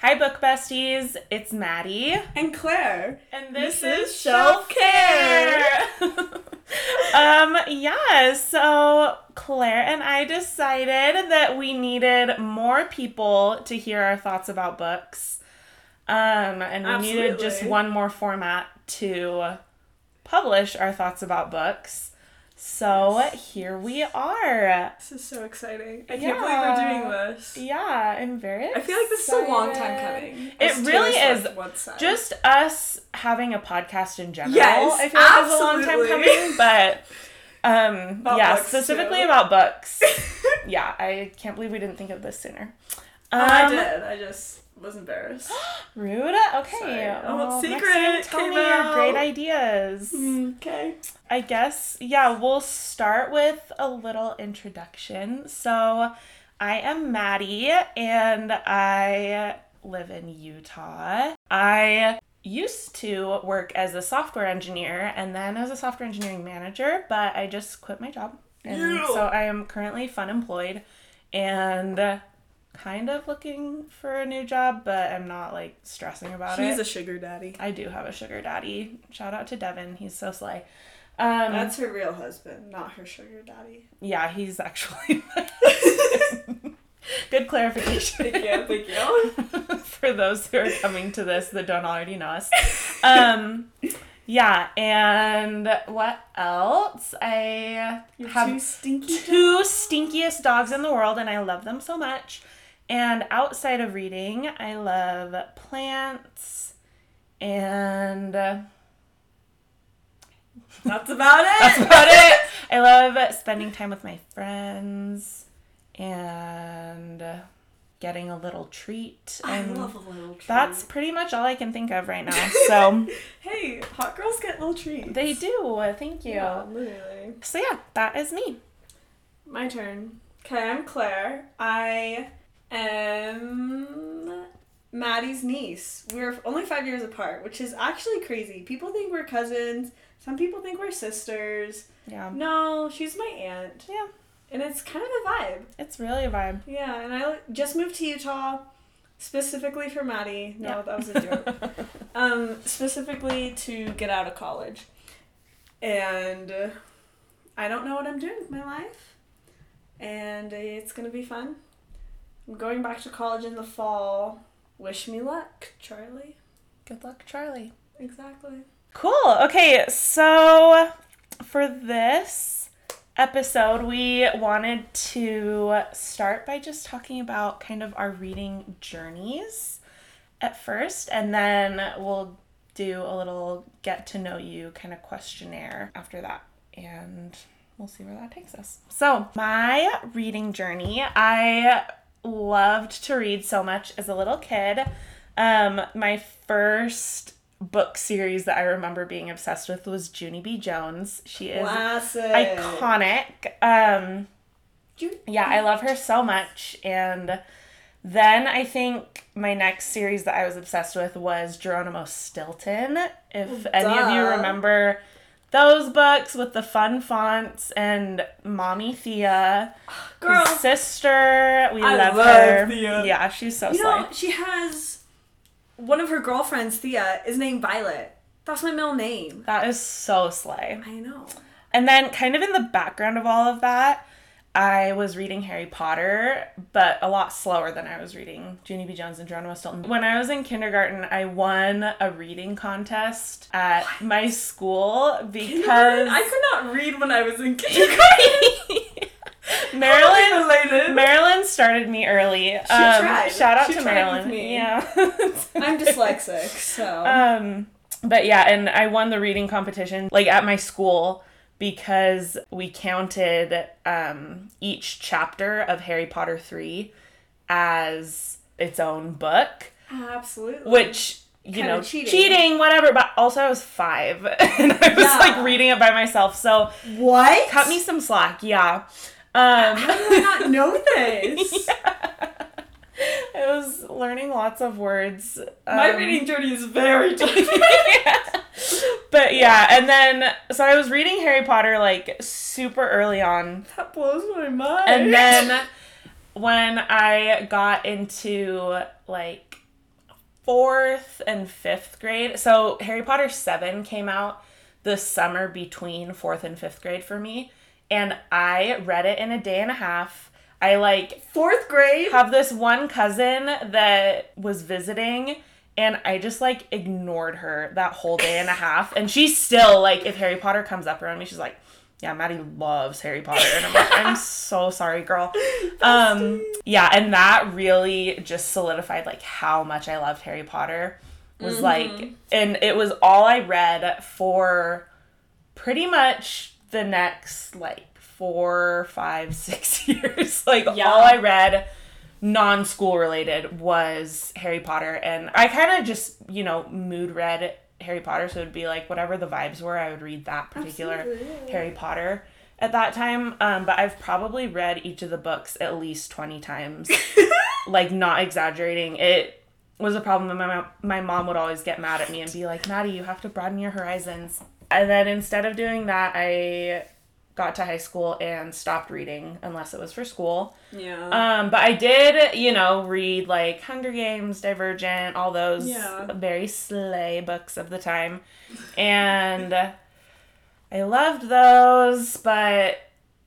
Hi, book besties. It's Maddie. And Claire. And this, This is Shelf Shelf Care. um, yeah, so Claire and I decided that we needed more people to hear our thoughts about books. Um, and we needed just one more format to publish our thoughts about books. So here we are. This is so exciting. I can't believe we're doing this. Yeah, I'm very I feel like this is a long time coming. It really is. Swift once said. Just us having a podcast in general, Yes, I feel like is a long time absolutely. coming. But um About yeah, specifically too. about books. yeah, I can't believe we didn't think of this sooner. Um, I did. I just was embarrassed. Rude. Okay. Sorry. Oh, Well, secret next time tell came me your great ideas. Mm, okay. I guess, yeah, we'll start with a little introduction. So, I am Maddie and I live in Utah. I used to work as a software engineer and then as a software engineering manager, but I just quit my job. And Yeah. so I am currently fun employed and kind of looking for a new job, but I'm not like stressing about He's it. a sugar daddy. I do have a sugar daddy. Shout out to Devin. He's so sly. Um, That's her real husband, not her sugar daddy. yeah, he's actually my. Good clarification. Thank you, thank you. For those who are coming to this that don't already know us. Um, yeah, and what else? I You're have too stinky. two stinkiest dogs in the world, and I love them so much. And outside of reading, I love plants and. uh, That's about it. That's about it. I love spending time with my friends and getting a little treat. I And love a little treat. that's pretty much all I can think of right now. So Hey, hot girls get little treats. they do. Thank you. Yeah, literally. So yeah, that is me. My turn. Okay, I'm Claire. I am Maddie's niece. We're only five years apart, which is actually crazy. People think we're cousins. Some people think we're sisters. Yeah. No, she's my aunt. Yeah. And it's kind of a vibe. It's really a vibe. Yeah, and I just moved to Utah specifically for Maddie. No, Yeah. that was a joke. um, specifically to get out of college. And I don't know what I'm doing with my life. And it's going to be fun. I'm going back to college in the fall. Wish me luck, Charlie. Good luck, Charlie. Exactly. Cool. Okay, so for this episode, we wanted to start by just talking about kind of our reading journeys at first, and then we'll do a little get to know you kind of questionnaire after that. And we'll see where that takes us. So, my reading journey, I loved to read so much as a little kid. Um, my first book series that I remember being obsessed with was Junie B. Jones. She is Classic. iconic. Um, yeah, I love her so much. And then I think my next series that I was obsessed with was Geronimo Stilton. If any of you remember those books with the fun fonts and Mommy Thea, Girl, sister, we I love, love her. Thea. Yeah, she's so You slay. know, she has one of her girlfriends, Thea, is named Violet. That's my middle name. That is so slay. I know. And then, kind of in the background of all of that, I was reading Harry Potter, but a lot slower than I was reading Junie B. Jones and Geronimo Stilton. When I was in kindergarten, I won a reading contest at my school because I could not read when I was in kindergarten. Marilyn. Marilyn started me early. She tried. Shout out She to tried Marilyn. Yeah. I'm dyslexic, so Um, but yeah, and I won the reading competition like at my school because we counted um, each chapter of Harry Potter 3 as its own book, absolutely. which you Kinda know cheating. cheating. whatever but also i was five and i was Yeah. like reading it by myself so what? cut me some slack yeah um How do I not know this? i was learning lots of words My um, reading journey is very different. But yeah, and then so I was reading Harry Potter like super early on. that blows my mind. And then when I got into like fourth and fifth grade. So Harry Potter 7 came out the summer between fourth and fifth grade for me. And I read it in a day and a half. I like Fourth grade. have this one cousin that was visiting and I just like ignored her that whole day and a half. And she's still like, if Harry Potter comes up around me, she's like, yeah, Maddie loves Harry Potter. And I'm like, I'm so sorry, girl. Um, yeah, and that really just solidified like how much I loved Harry Potter. Was like, and it was all I read for pretty much the next like four, five, six years. like Yeah. all I read non school related was Harry Potter. And I kind of just, you know, mood read Harry Potter. So it would be like whatever the vibes were, I would read that particular Absolutely. Harry Potter at that time. Um, but I've probably read each of the books at least 20 times. like, not exaggerating. It was a problem. My, mom- my mom would always get mad at me and be like, Maddie, you have to broaden your horizons. And then instead of doing that, I got to high school and stopped reading unless it was for school. Yeah. Um, but I did, you know, read like Hunger Games, Divergent, all those Yeah. very slay books of the time. And I loved those, but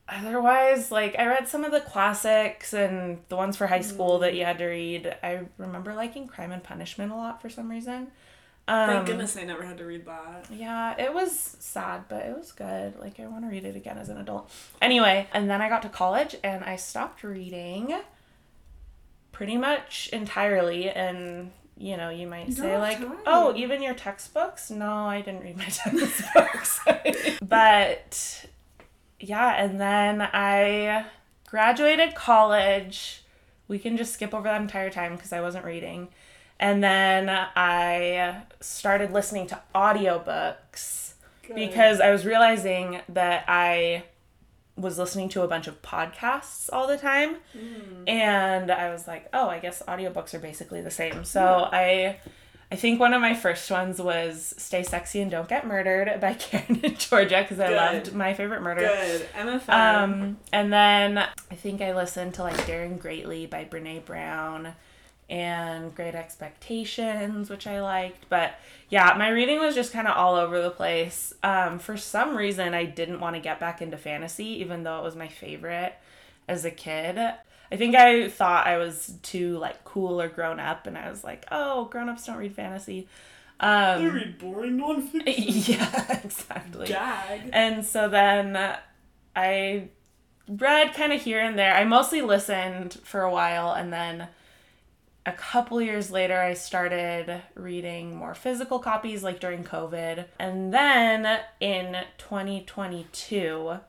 otherwise, like, I read some of the classics and the ones for high school that you had to read. I remember liking Crime and Punishment a lot for some reason. Um, Thank goodness I never had to read that. yeah, it was sad, but it was good. Like, I want to read it again as an adult. Anyway, and then I got to college and I stopped reading pretty much entirely. And, you know, you might say, like, time. oh, even your textbooks? No, I didn't read my textbooks. but, yeah, and then I graduated college. We can just skip over that entire time because I wasn't reading. And then I started listening to audiobooks Good. because I was realizing that I was listening to a bunch of podcasts all the time. Mm. And I was like, oh, I guess audiobooks are basically the same. So I I think one of my first ones was Stay Sexy and Don't Get Murdered by Karen and Georgia because I loved my favorite murder. Good. MFM. Um, and then I think I listened to like Daring Greatly by Brene Brown and Great Expectations, which I liked. But yeah, my reading was just kind of all over the place. Um, for some reason, I didn't want to get back into fantasy, even though it was my favorite as a kid. I think I thought I was too like cool or grown up, and I was like, "Oh, grown ups don't read fantasy." Um, read boring nonfiction. yeah, exactly. Gag. And so then I read kind of here and there. I mostly listened for a while and then a couple years later I started reading more physical copies like during COVID. And then in 2022,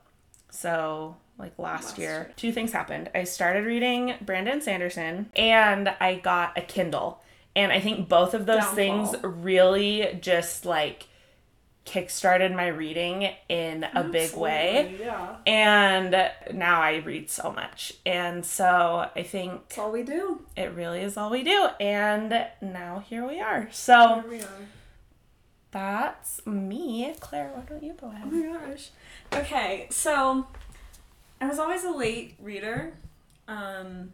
so like last, Last year, year. two things happened. I started reading Brandon Sanderson and I got a Kindle. And I think both of those Downfall. things really just like kickstarted my reading in a big way. Yeah. And now I read so much. And so I think That's all we do. it really is all we do. And now here we are. So Here we are. that's me. Claire, why don't you go Oh ahead? my gosh. Okay, so I was always a late reader. Um,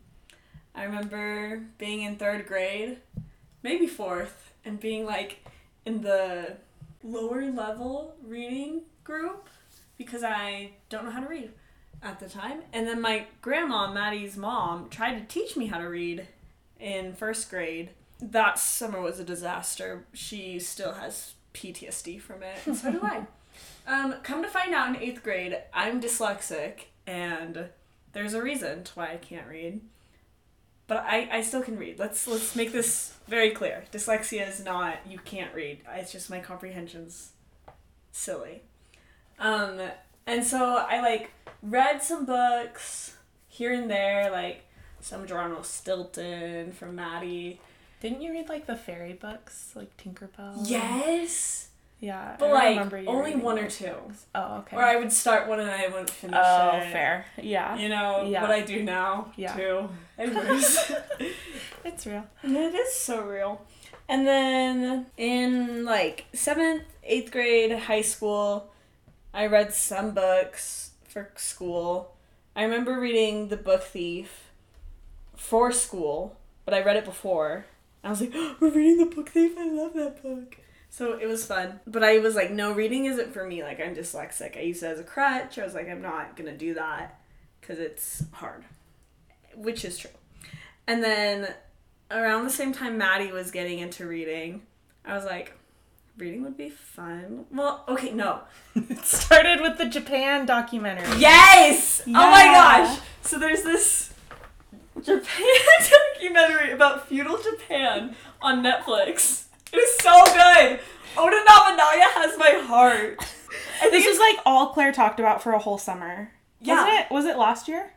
I remember being in third grade, maybe fourth, and being like in the lower level reading group because I don't know how to read at the time. And then my grandma, Maddie's mom, tried to teach me how to read in first grade. That summer was a disaster. She still has PTSD from it, and so do I. Um, come to find out in eighth grade, I'm dyslexic, and there's a reason to why I can't read. But I, I still can read. Let's let's make this very clear. Dyslexia is not you can't read. It's just my comprehension's silly. Um, and so I like read some books here and there, like some Geronimo Stilton from Maddie. Didn't you read like the fairy books, like Tinkerbell? Yes. Yeah. But I like only one or two. books. Oh, okay. Or I would start one and I wouldn't finish oh, it. fair. Yeah. You know Yeah. what I do now Yeah. too. Anyways, It's real. and it is so real. And then in like seventh, eighth grade, high school, I read some books for school. I remember reading The Book Thief for school, but I read it before I was like, we're reading the book thief. I love that book. So it was fun. But I was like, no, reading isn't for me. Like, I'm dyslexic. I used it as a crutch. I was like, I'm not going to do that because it's hard, which is true. And then around the same time Maddie was getting into reading, I was like, reading would be fun. Well, okay, no. it started with the Japan documentary. Yes! Oh my gosh! So there's this Japan documentary about feudal Japan on Netflix. It is so good! Oda Nobunaga has my heart. This was like all Claire talked about for a whole summer. Yeah. Wasn't it? Was it last year?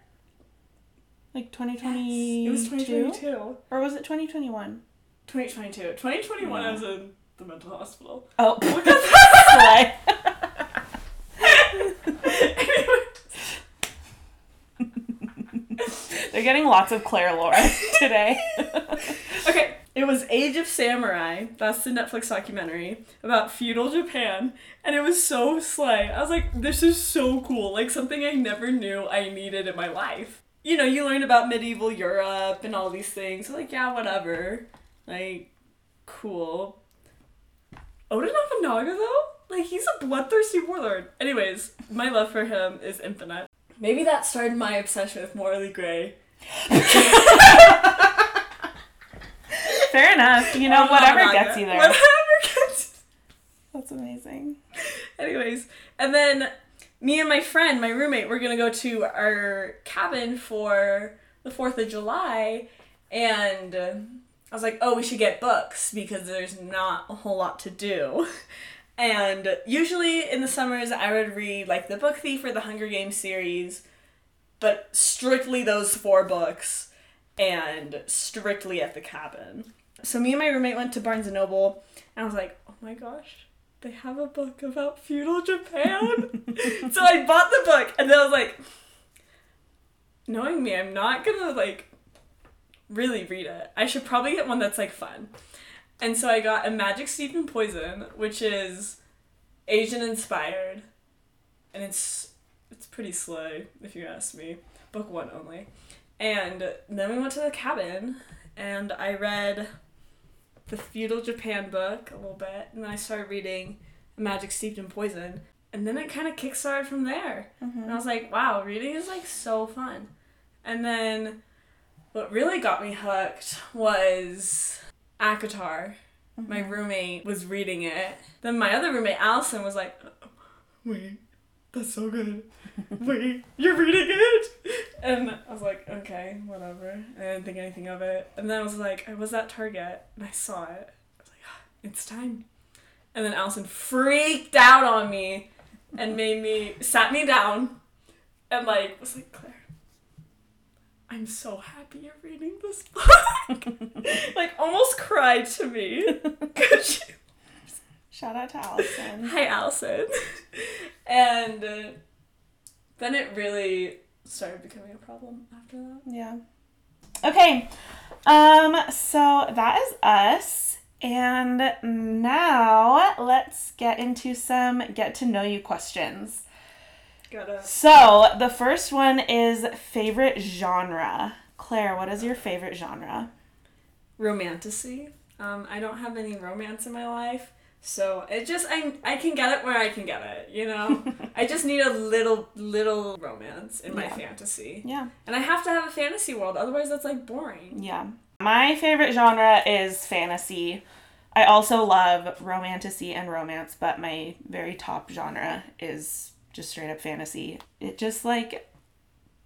Like 2022? It was 2022. Or was it 2021? 2022. 2021 I was in the mental hospital. Oh. Look at They're getting lots of Claire lore today. Okay, it was Age of Samurai. That's the Netflix documentary about feudal Japan, and it was so slay. I was like, this is so cool. Like something I never knew I needed in my life. You know, you learn about medieval Europe and all these things. So like, yeah, whatever. Like, cool. Oda Nobunaga though, like he's a bloodthirsty warlord. Anyways, my love for him is infinite. Maybe that started my obsession with morally gray. Fair enough. You know, oh, whatever gets you there. Whatever gets That's amazing. Anyways, and then me and my friend, my roommate, we're gonna go to our cabin for the Fourth of July, and I was like, "Oh, we should get books because there's not a whole lot to do." And usually in the summers, I would read like The Book Thief or the Hunger Games series, but strictly those four books, and strictly at the cabin. So me and my roommate went to Barnes and Noble, and I was like, "Oh my gosh, they have a book about feudal Japan. so I bought the book and then I was like, knowing me, I'm not gonna like really read it. I should probably get one that's like fun. And so I got a Magic Steeped in Poison, which is Asian inspired. And it's it's pretty slow, if you ask me. Book one only. And then we went to the cabin and I read the feudal Japan book a little bit, and then I started reading Magic Steeped in Poison, and then it kind of kickstarted from there. And I mm-hmm. was like, wow, reading is like so fun. And then what really got me hooked was ACOTAR. My mm-hmm. roommate was reading it. Then my other roommate, Allison, was like, oh, wait, that's so good. Wait, you're reading it? And I was like, okay, whatever. I didn't think anything of it. And then I was like, I was at Target and I saw it. I was like, "Ah, it's time. And then Allison freaked out on me and made me, sat me down and like, was like, Claire, I'm so happy you're reading this book. like, almost cried to me. 'Cause she Shout out to Allison. Hi, Allison. And uh, then it really started becoming a problem after that. Yeah. Okay. Um, so that is us. And now let's get into some get to know you questions. Gotta. So the first one is favorite genre. Claire, what is your favorite genre? Romantasy. Um, I don't have any romance in my life, so it just I I can get it where I can get it. You know, I just need a little little romance in my Yeah. fantasy, Yeah. and I have to have a fantasy world. Otherwise, that's like boring. Yeah. My favorite genre is fantasy. I also love romantasy and romance, but my very top genre is just straight up fantasy. It just like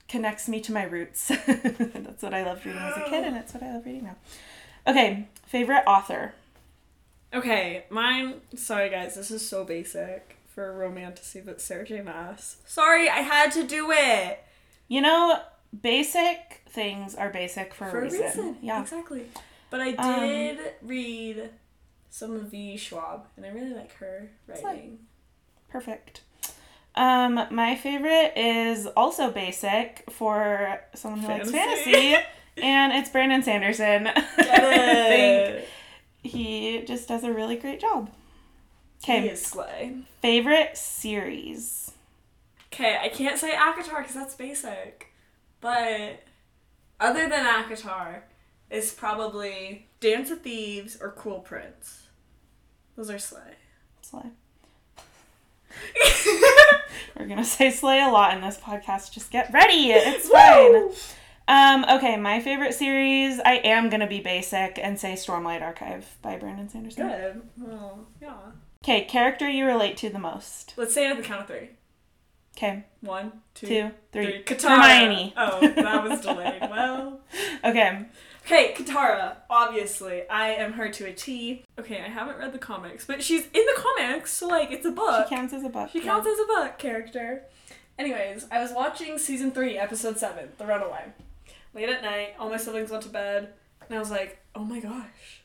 connects me to my roots. That's what I loved reading as a kid, and it's what I love reading now. Okay, favorite author. Okay, mine. Sorry, guys, this is so basic for romantasy, but Sarah J. Maas. Sorry, I had to do it. You know, basic things are basic for, for a reason. Yeah. exactly. But I Um, did read some of V. Schwab, and I really like her writing. Perfect. Um, my favorite is also basic for someone who likes Fantasy. fantasy, and it's Brandon Sanderson. Get it. He just does a really great job. He Okay, is slay. favorite series. Okay, I can't say ACOTAR because that's basic, but other than ACOTAR, is probably Dance of Thieves or Cruel Prince. Those are slay. Slay. We're gonna say slay a lot in this podcast. Just get ready. It's fine. Um, okay, my favorite series, I am gonna be basic and say Stormlight Archive by Brandon Sanderson. Good. Well, yeah. Okay, character you relate to the most. Let's say it at the count of three. Okay, One, two, two, three. three. Katara. Hermione. Oh, that was delayed. well. Okay, Okay, Katara, obviously. I am her to a T. Okay, I haven't read the comics, but she's in the comics, so like it's a book. she counts as a book. She counts as a book character. Anyways, I was watching season three, episode seven, The Runaway. Late at night, all my siblings went to bed, and I was like, oh my gosh,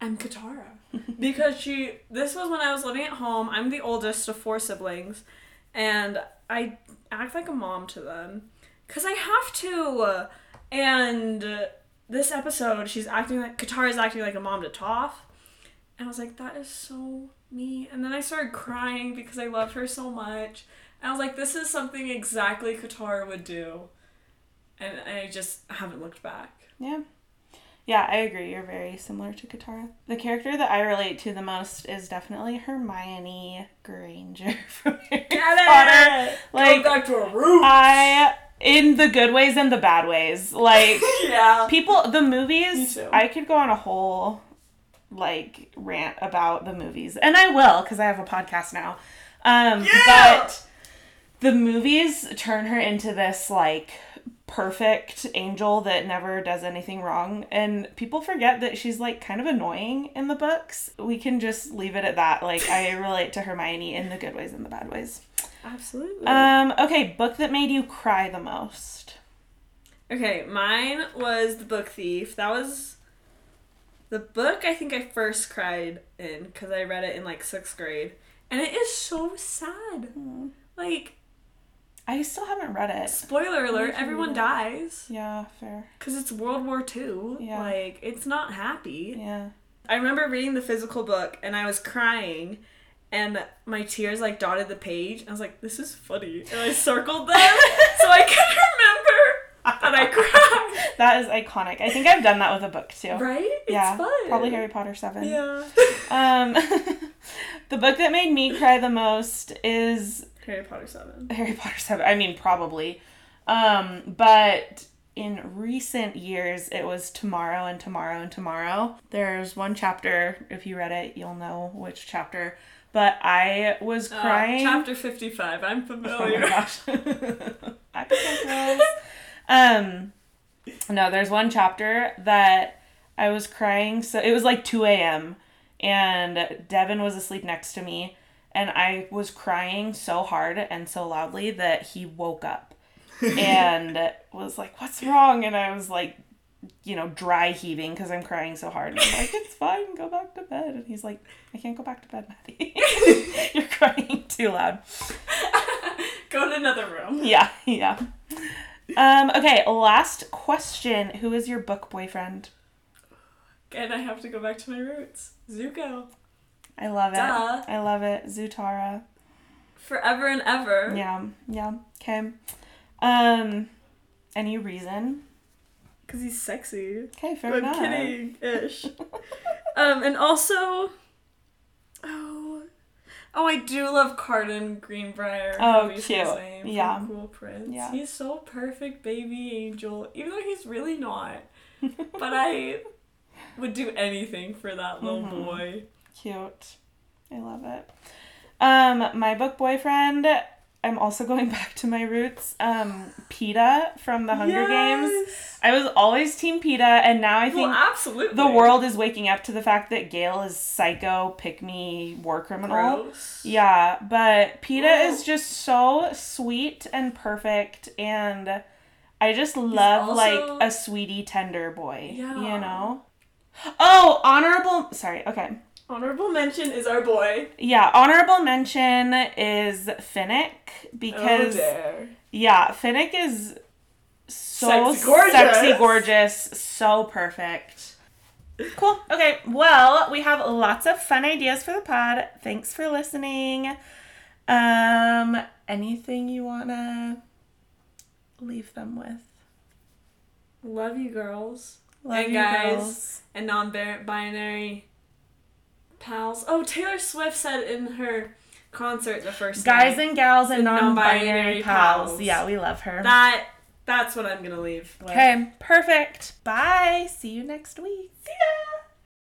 I'm Katara. because she, this was when I was living at home. I'm the oldest of four siblings, and I act like a mom to them. Because I have to. And this episode, she's acting like, Katara's acting like a mom to Toph. And I was like, that is so me. And then I started crying because I loved her so much. And I was like, this is something exactly Katara would do. And I just haven't looked back. Yeah. Yeah, I agree. You're very similar to Katara. The character that I relate to the most is definitely Hermione Granger from Harry Potter. Like, Go back to a root. I in the good ways and the bad ways. Like yeah. people the movies. I could go on a whole like rant about the movies. And I will cuz I have a podcast now. Um Yeah! but the movies turn her into this like perfect angel that never does anything wrong and people forget that she's like kind of annoying in the books. We can just leave it at that. Like I relate to Hermione in the good ways and the bad ways. Absolutely. Um okay, book that made you cry the most. Okay, mine was The Book Thief. That was the book I think I first cried in because I read it in like sixth grade. And it is so sad. Like, I still haven't read it. spoiler alert, everyone dies Yeah, fair. because it's World War II. Yeah. Like, it's not happy. Yeah. I remember reading the physical book and I was crying and my tears like dotted the page. I was like, this is funny. And I circled them so I could remember that I cried. That is iconic. I think I've done that with a book too. Right? It's yeah. fun. Probably Harry Potter 7. Yeah. Um the book that made me cry the most is Harry Potter 7. Harry Potter 7. I mean, probably. Um but in recent years it was Tomorrow and Tomorrow and Tomorrow. There's one chapter, if you read it, you'll know which chapter. But I was crying. Uh, chapter 55. I'm familiar. Oh familiar. my gosh. I. Um, no, there's one chapter that I was crying. So it was like 2 a.m. and Devin was asleep next to me, and I was crying so hard and so loudly that he woke up and was like, "What's wrong?" And I was like, you know, dry heaving because I'm crying so hard. And I'm like, "It's fine, go back to bed." And he's like, "I can't go back to bed, Maddie. You're crying too loud." Go to another room. Yeah, yeah. Um, okay, last question. Who is your book boyfriend? And I have to go back to my roots. Zuko. I love it. I love it. Zutara. Forever and ever. Yeah, yeah. Okay. Um, any reason? Because he's sexy. Okay, fair I'm enough. kidding. Ish. um, and also. Oh. Oh, I do love Cardan Greenbriar. Oh, however you say his cute. Yeah. Cruel Prince. Yeah. He's so perfect, baby angel. Even though he's really not. but I would do anything for that little Mhm. boy. Cute. I love it. Um, my book boyfriend. I'm also going back to my roots. Um, Peeta from the Hunger Games. I was always Team Peeta, and now I think well, absolutely. the world is waking up to the fact that Gale is psycho, pick me, war criminal. Gross. Yeah, but Peeta is just so sweet and perfect, and I just love also- like a sweetie tender boy. Yeah. You know? Oh, honorable. Sorry, okay. Honorable mention is our boy. Yeah, honorable mention is Finnick because oh, yeah, Finnick is so Sexy gorgeous. sexy, gorgeous, so perfect. Cool. Okay, well, we have lots of fun ideas for the pod. Thanks for listening. Um, anything you wanna leave them with? Love you, girls. Love and you, guys girls. and non-binary pals. Oh, Taylor Swift said in her concert the first Guys night, and gals and non-binary, non-binary pals. pals. Yeah, we love her. that that's what I'm gonna leave. with. Okay, perfect. Bye. See you next week. See ya.